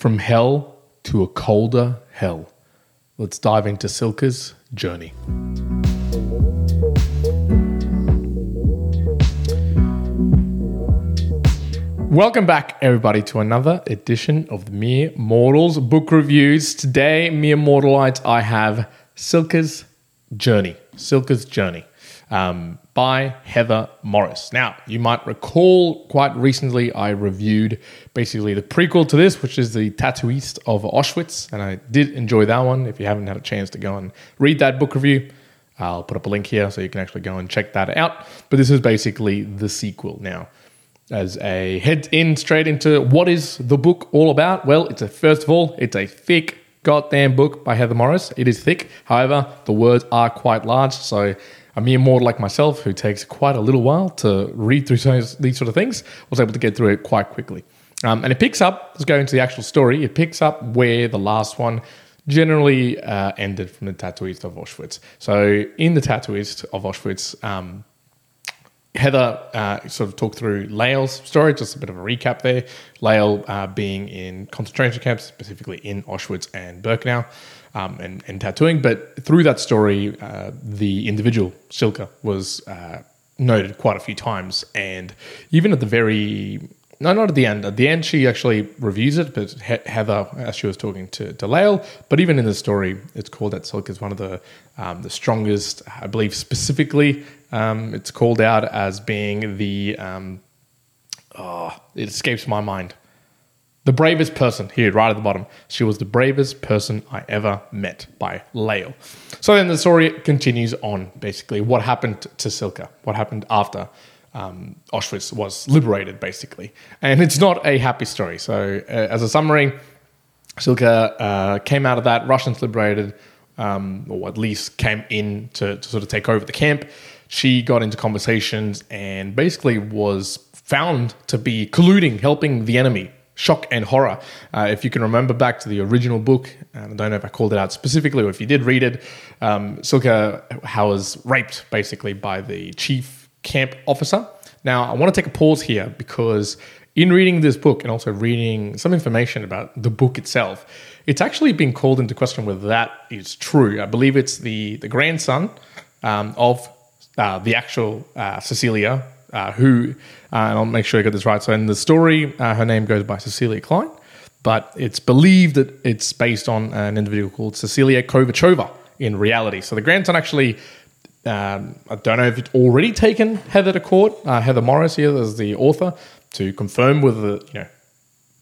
From hell to a colder hell. Let's dive into Cilka's journey. Welcome back, everybody, to another edition of the Mere Mortals book reviews. Today, Mere Mortalites, I have Cilka's Journey. Cilka's Journey um, by Heather Morris. Now, you might recall quite recently I reviewed basically the prequel to this, which is the Tattooist of Auschwitz, and I did enjoy that one. If you haven't had a chance to go and read that book review, I'll put up a link here so you can actually go and check that out. But this is basically the sequel now. As a head in straight into what is the book all about? Well, it's a first of all, it's a thick goddamn book by Heather Morris. It is thick, however, the words are quite large, so a mere mortal like myself, who takes quite a little while to read through these sort of things, was able to get through it quite quickly. Um, and it picks up, let's go into the actual story, it picks up where the last one generally uh, ended from the Tattooist of Auschwitz. So, in the Tattooist of Auschwitz, um, Heather uh, sort of talked through Lale's story, just a bit of a recap there. Lale uh, being in concentration camps, specifically in Auschwitz and Birkenau um, and, and, tattooing. But through that story, uh, the individual Cilka was uh, noted quite a few times. And even at the very no, not at the end. At the end, she actually reviews it, but Heather, as she was talking to, to Lale, but even in the story, it's called that Silke is one of the um, the strongest. I believe specifically, um, it's called out as being the. Um, oh, it escapes my mind. The bravest person here, right at the bottom. She was the bravest person I ever met by Lale. So then the story continues on basically what happened to Cilka, what happened after um, Auschwitz was liberated, basically. And it's not a happy story. So, uh, as a summary, Cilka uh, came out of that, Russians liberated, um, or at least came in to, to sort of take over the camp. She got into conversations and basically was found to be colluding, helping the enemy shock and horror. Uh, if you can remember back to the original book, and I don't know if I called it out specifically or if you did read it, um, Cilka was raped basically by the chief camp officer. Now, I want to take a pause here because in reading this book and also reading some information about the book itself, it's actually been called into question whether that is true. I believe it's the, the grandson um, of uh, the actual uh, Cecilia, uh, who, uh, and I'll make sure I get this right. So in the story, uh, her name goes by Cecilia Klein, but it's believed that it's based on an individual called Cecilia Kovachova in reality. So the grandson actually um, I don't know if it's already taken Heather to court, uh, Heather Morris here as the author, to confirm whether you know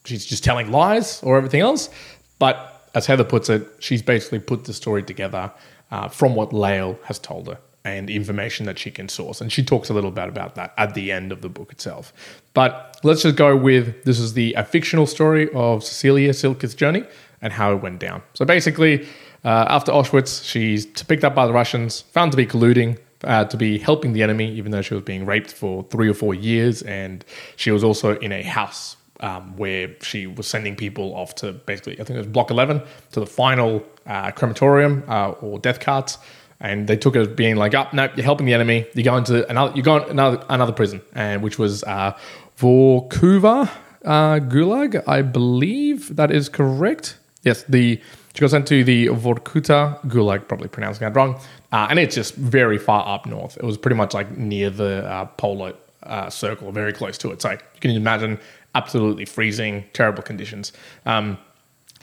she's just telling lies or everything else. But as Heather puts it, she's basically put the story together uh, from what Lale has told her and information that she can source. And she talks a little bit about that at the end of the book itself. But let's just go with this is the a fictional story of Cecilia Cilka's journey and how it went down. So basically, uh, after Auschwitz, she's picked up by the Russians, found to be colluding, uh, to be helping the enemy, even though she was being raped for three or four years. And she was also in a house um, where she was sending people off to basically, I think it was Block 11, to the final uh, crematorium uh, or death carts. And they took it as being like, oh, no, you're helping the enemy. You're going to another, you're going another, another prison, and which was uh, Vorkuta uh, Gulag, I believe that is correct. Yes, the she goes into the Vorkuta Gulag, probably pronouncing that wrong, uh, and it's just very far up north. It was pretty much like near the uh, polar uh, circle, very close to it. So you can imagine absolutely freezing, terrible conditions. Um,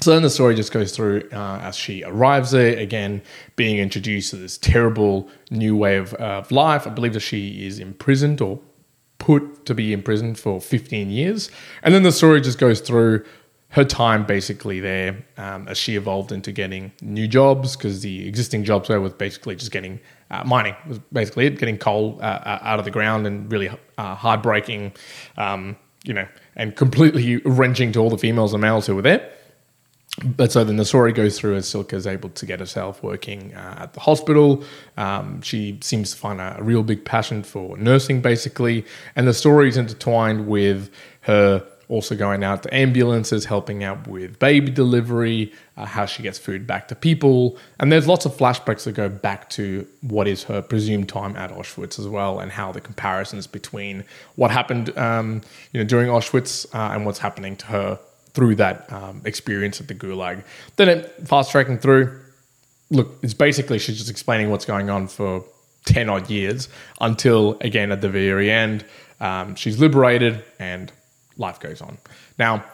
so then the story just goes through uh, as she arrives there, again, being introduced to this terrible new way of, of life. I believe that she is imprisoned or put to be imprisoned for 15 years. And then the story just goes through her time basically there um, as she evolved into getting new jobs because the existing jobs there was basically just getting uh, mining was basically it, getting coal uh, uh out of the ground and really uh, hard breaking, um, you know, and completely wrenching to all the females and males who were there. But so then the story goes through as Cilka is able to get herself working uh, at the hospital. Um, she seems to find a, a real big passion for nursing, basically, and the story is intertwined with her also going out to ambulances, helping out with baby delivery, uh, how she gets food back to people. And there's lots of flashbacks that go back to what is her presumed time at Auschwitz as well, and how the comparisons between what happened um, you know, during Auschwitz uh, and what's happening to her through that um, experience at the Gulag. Then it fast tracking through. Look, it's basically she's just explaining what's going on for ten odd years until again at the very end um, she's liberated and life goes on. Now,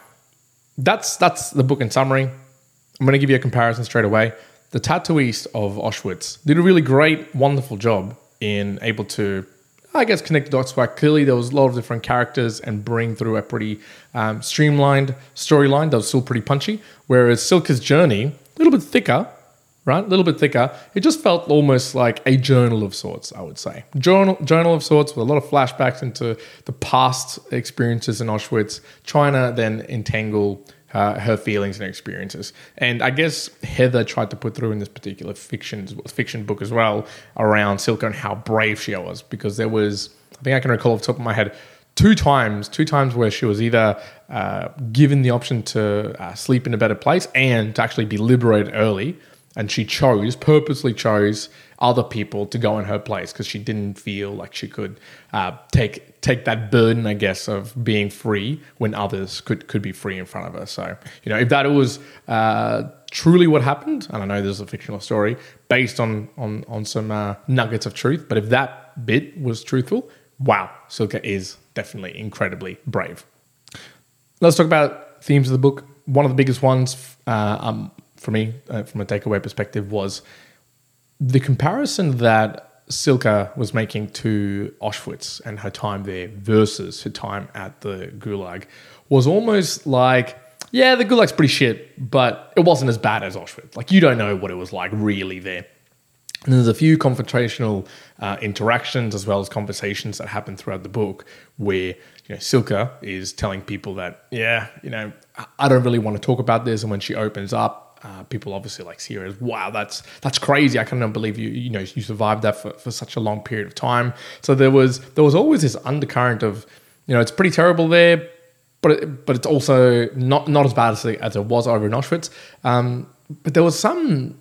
that's that's the book in summary. I'm going to give you a comparison straight away. The tattooist of Auschwitz did a really great, wonderful job in able to, I guess, connect the dots quite clearly. There was a lot of different characters and bring through a pretty um, streamlined storyline that was still pretty punchy. Whereas Cilka's journey, a little bit thicker, right? A little bit thicker. It just felt almost like a journal of sorts, I would say. Journal, journal of sorts with a lot of flashbacks into the past experiences in Auschwitz, trying to then entangle uh, her feelings and experiences. And I guess Heather tried to put through in this particular fiction fiction book as well around Cilka and how brave she was, because there was, I think I can recall off the top of my head, two times, two times where she was either uh, given the option to uh, sleep in a better place and to actually be liberated early and she chose purposely chose other people to go in her place because she didn't feel like she could uh, take take that burden, I guess, of being free when others could could be free in front of her. So you know, if that was uh, truly what happened, and I know this is a fictional story based on on on some uh, nuggets of truth, but if that bit was truthful, wow, Cilka is definitely incredibly brave. Let's talk about themes of the book. One of the biggest ones uh, um, for me, uh, from a takeaway perspective, was the comparison that Cilka was making to Auschwitz and her time there versus her time at the Gulag was almost like, yeah, the Gulag's pretty shit, but it wasn't as bad as Auschwitz. Like, you don't know what it was like really there. And there's a few confrontational uh, interactions as well as conversations that happen throughout the book where you know Cilka is telling people that yeah you know I don't really want to talk about this and when she opens up uh, people obviously like see her as wow that's that's crazy. I cannot believe you you know you survived that for, for such a long period of time. So there was there was always this undercurrent of you know it's pretty terrible there but it, but it's also not not as bad as, it, as it was over in auschwitz. Um, but there was some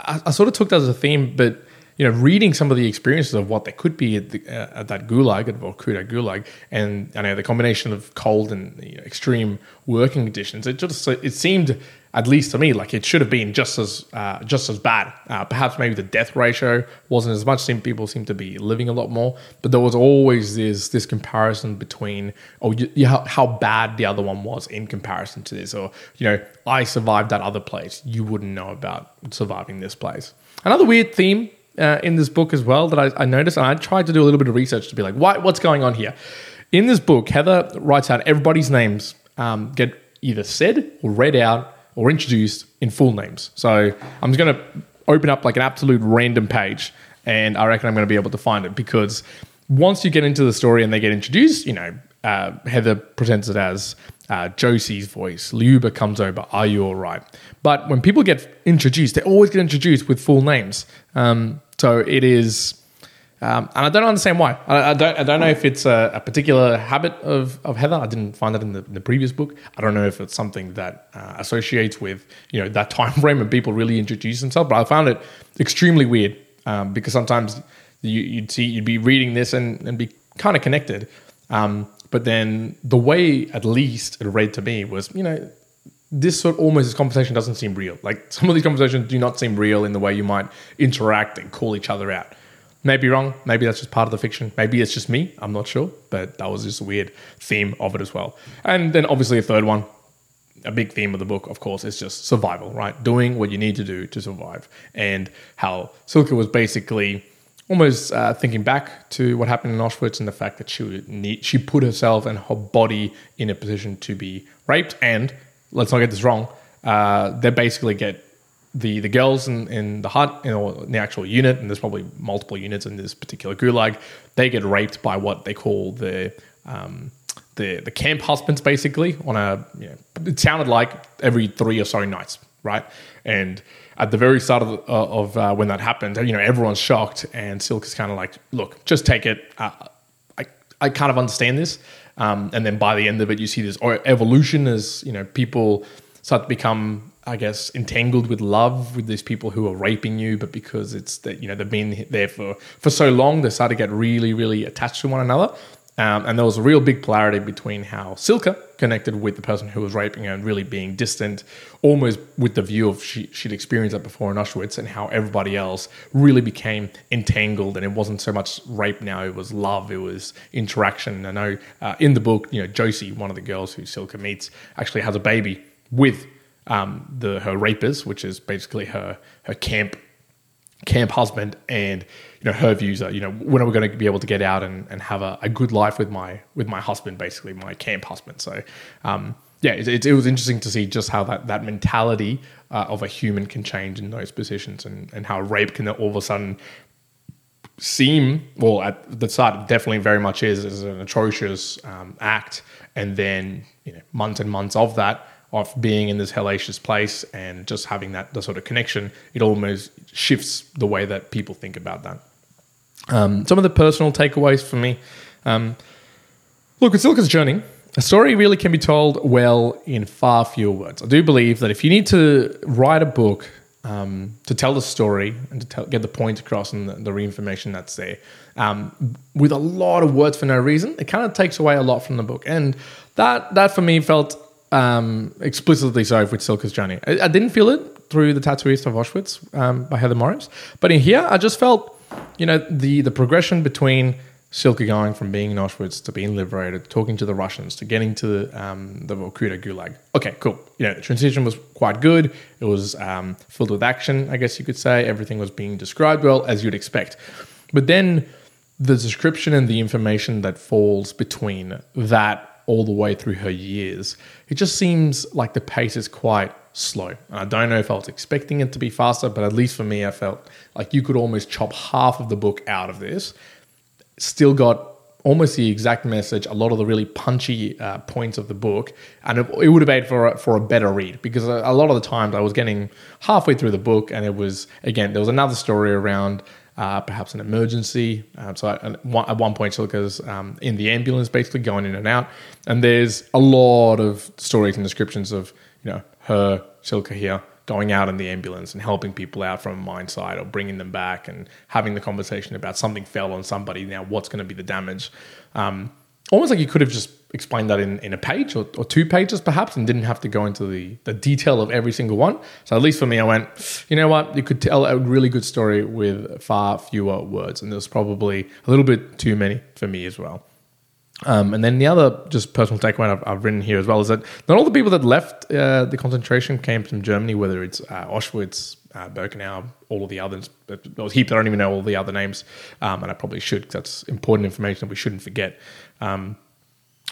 I, I, sort of took that as a theme but you know, reading some of the experiences of what they could be at, the, uh, at that gulag, at Vorkuta gulag, and I know the combination of cold and you know, extreme working conditions, it just it seemed, at least to me, like it should have been just as uh, just as bad. Uh, perhaps maybe the death ratio wasn't as much. Some people seem to be living a lot more, but there was always this this comparison between oh, you, you, how, bad the other one was in comparison to this, or you know, I survived that other place, you wouldn't know about surviving this place. Another weird theme uh, in this book as well that I, I, noticed, and I tried to do a little bit of research to be like, what, what's going on here? In this book, Heather writes out everybody's names um, get either said or read out or introduced in full names. So I'm just going to open up like an absolute random page, and I reckon I'm going to be able to find it because once you get into the story and they get introduced, you know, uh, Heather presents it as uh, Josie's voice. Liuba comes over. Are you all right? But when people get introduced, they always get introduced with full names. Um, so it is, um, and I don't understand why. I, I, don't. I don't know if it's a, a, particular habit of, of Heather. I didn't find that in the, in the previous book. I don't know if it's something that uh, associates with you know that time frame and people really introduce themselves. But I found it extremely weird um, because sometimes you, would see you'd be reading this and, and be kind of connected. Um, but then the way, at least, it read to me was, you know, this sort of almost this conversation doesn't seem real. Like some of these conversations do not seem real in the way you might interact and call each other out. Maybe wrong. Maybe that's just part of the fiction. Maybe it's just me. I'm not sure. But that was just a weird theme of it as well. And then obviously a third one, a big theme of the book, of course, is just survival, right? Doing what you need to do to survive. And how Cilka was basically almost uh, thinking back to what happened in Auschwitz and the fact that she need, she put herself and her body in a position to be raped and let's not get this wrong. Uh, they basically get the the girls in, in the hut, you in the actual unit, and there's probably multiple units in this particular gulag. They get raped by what they call the um, the the camp husbands, basically. On a, you know, it sounded like every three or so nights, right? And at the very start of, uh, of uh, when that happened, you know, everyone's shocked, and Silk is kind of like, "Look, just take it. Uh, I I kind of understand this." Um, and then by the end of it, you see this evolution as you know people start to become, I guess, entangled with love with these people who are raping you, but because it's that you know they've been there for for so long, they start to get really, really attached to one another. Um, and there was a real big polarity between how Cilka connected with the person who was raping her and really being distant, almost with the view of she, she'd experienced that before in Auschwitz, and how everybody else really became entangled. And it wasn't so much rape now, it was love, it was interaction. I know uh, in the book, you know, Josie, one of the girls who Cilka meets, actually has a baby with um, the her rapers, which is basically her her camp camp husband and you know her views are you know when are we going to be able to get out and, and have a, a good life with my with my husband basically my camp husband? So um, yeah it, it, it, was interesting to see just how that that mentality uh, of a human can change in those positions and and how rape can all of a sudden seem well at the start definitely very much is an atrocious um, act. And then you know months and months of that of being in this hellacious place and just having that the sort of connection, it almost shifts the way that people think about that. Um, some of the personal takeaways for me. Um, look, with Cilka's journey, a story really can be told well in far fewer words. I do believe that if you need to write a book um, to tell the story and to tell, get the point across and the, the information that's there, um, with a lot of words for no reason, it kind of takes away a lot from the book. And that that for me felt um, explicitly so with Cilka's journey. I, I, didn't feel it through the Tattooist of Auschwitz um, by Heather Morris, but in here I just felt, you know, the the progression between Cilka going from being in Auschwitz to being liberated, talking to the Russians, to getting to the, um, the Vorkuta Gulag. Okay, cool. You know, the transition was quite good. It was um, filled with action, I guess you could say. Everything was being described well, as you'd expect. But then the description and the information that falls between that all the way through her years, it just seems like the pace is quite slow. And I don't know if I was expecting it to be faster, but at least for me, I felt like you could almost chop half of the book out of this. Still got almost the exact message, a lot of the really punchy uh, points of the book, and it, it, would have made for a, for a better read because a, a lot of the times I was getting halfway through the book, and it was again there was another story around uh, perhaps an emergency. Um, so at, at one point, Cilka's um, in the ambulance, basically going in and out, and there's a lot of stories and descriptions of you know her Cilka here going out in the ambulance and helping people out from a mine site or bringing them back and having the conversation about something fell on somebody. Now, what's going to be the damage? Um, almost like you could have just explained that in, in a page or, or two pages perhaps and didn't have to go into the, the detail of every single one so at least for me i went you know what you could tell a really good story with far fewer words and there's probably a little bit too many for me as well um, and then the other just personal takeaway I've, I've, written here as well is that not all the people that left uh, the concentration camps in Germany, whether it's uh, Auschwitz, uh, Birkenau, all of the others, there was heap. I don't even know all the other names, um, and I probably should because that's important information that we shouldn't forget. Um,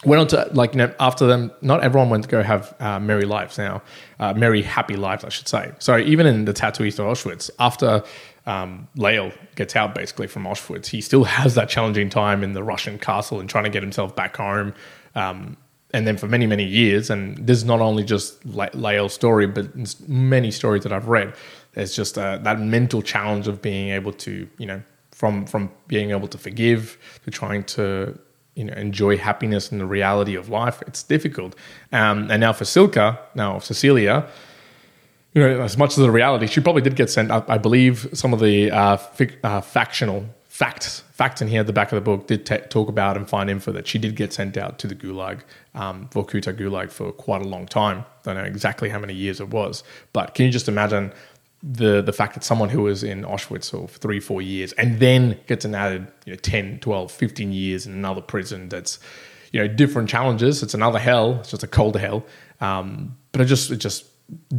went on to like you know after them not everyone went to go have uh, merry lives now uh, merry happy lives i should say. So even in the tattooist of auschwitz after um, Lale gets out basically from auschwitz he still has that challenging time in the russian castle and trying to get himself back home um, and then for many many years. And this is not only just Lale's story but many stories that i've read there's just uh, that mental challenge of being able to you know from from being able to forgive to trying to you know enjoy happiness and the reality of life. It's difficult. Um, and now for Cilka, now Cecilia, you know, as much as the reality, she probably did get sent. I, I believe some of the uh, fic, uh, factional facts facts in here at the back of the book did t- talk about and find info that she did get sent out to the Gulag, um, Gulag, for quite a long time. Don't know exactly how many years it was, but can you just imagine the the fact that someone who was in Auschwitz for three, four years and then gets an added you know, 10, 12, 15 years in another prison that's, you know, different challenges. It's another hell. It's just a colder hell. Um, but it just, it just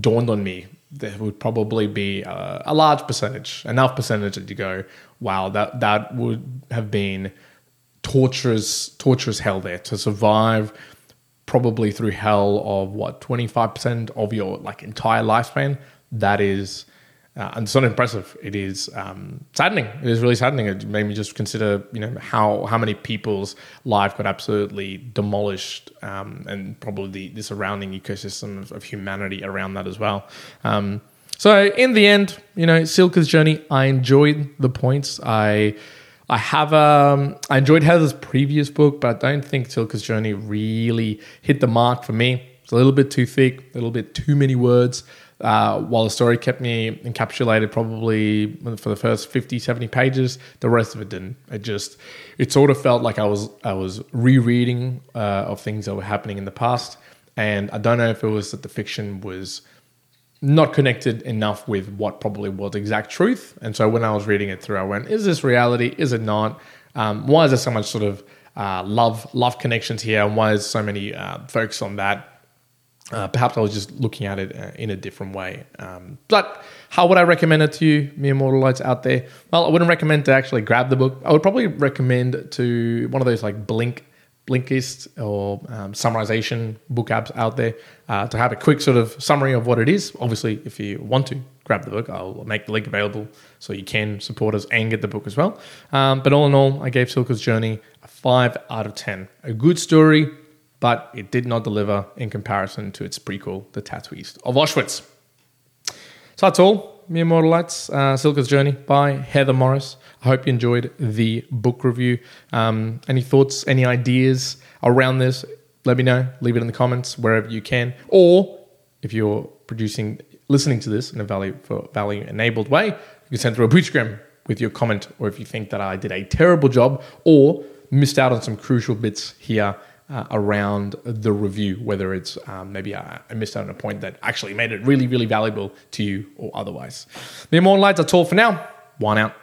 dawned on me there would probably be a, a large percentage, enough percentage that you go, wow, that, that would have been torturous, torturous hell there to survive probably through hell of what, 25% of your like entire lifespan. That is, uh, and it's not impressive. It is um, saddening. It is really saddening. It made me just consider, you know, how how many people's life got absolutely demolished, um, and probably the, the surrounding ecosystem of, of, humanity around that as well. Um, so in the end, you know, Cilka's journey. I enjoyed the points. I I have um, I enjoyed Heather's previous book, but I don't think Cilka's journey really hit the mark for me. It's a little bit too thick, a little bit too many words. Uh, while the story kept me encapsulated probably for the first 50 70 pages the rest of it didn't. It just it sort of felt like i was i was rereading uh, of things that were happening in the past. And i don't know if it was that the fiction was not connected enough with what probably was exact truth. And so when i was reading it through i went is this reality? Is it not? Um, why is there so much sort of uh, love love connections here? And why is so many uh, focus on that uh, perhaps I was just looking at it uh, in a different way. Um, but how would I recommend it to you, mere mortalites out there? Well, I wouldn't recommend to actually grab the book. I would probably recommend to one of those like Blink, Blinkist or um, summarization book apps out there uh, to have a quick sort of summary of what it is. Obviously, if you want to grab the book, I'll make the link available so you can support us and get the book as well. Um, but all in all, I gave Cilka's Journey a five out of ten. A good story but it did not deliver in comparison to its prequel, The Tattooist of Auschwitz. So that's all. Mere Mortalites, uh, Cilka's Journey by Heather Morris. I hope you enjoyed the book review. Um, any thoughts, any ideas around this? Let me know. Leave it in the comments wherever you can. Or if you're producing, listening to this in a value for value enabled way, you can send through a boostagram with your comment, or if you think that I did a terrible job or missed out on some crucial bits here uh, around the review, whether it's um, maybe I, I, missed out on a point that actually made it really, really valuable to you or otherwise. The Immortal Lights, that's all for now. Juan out.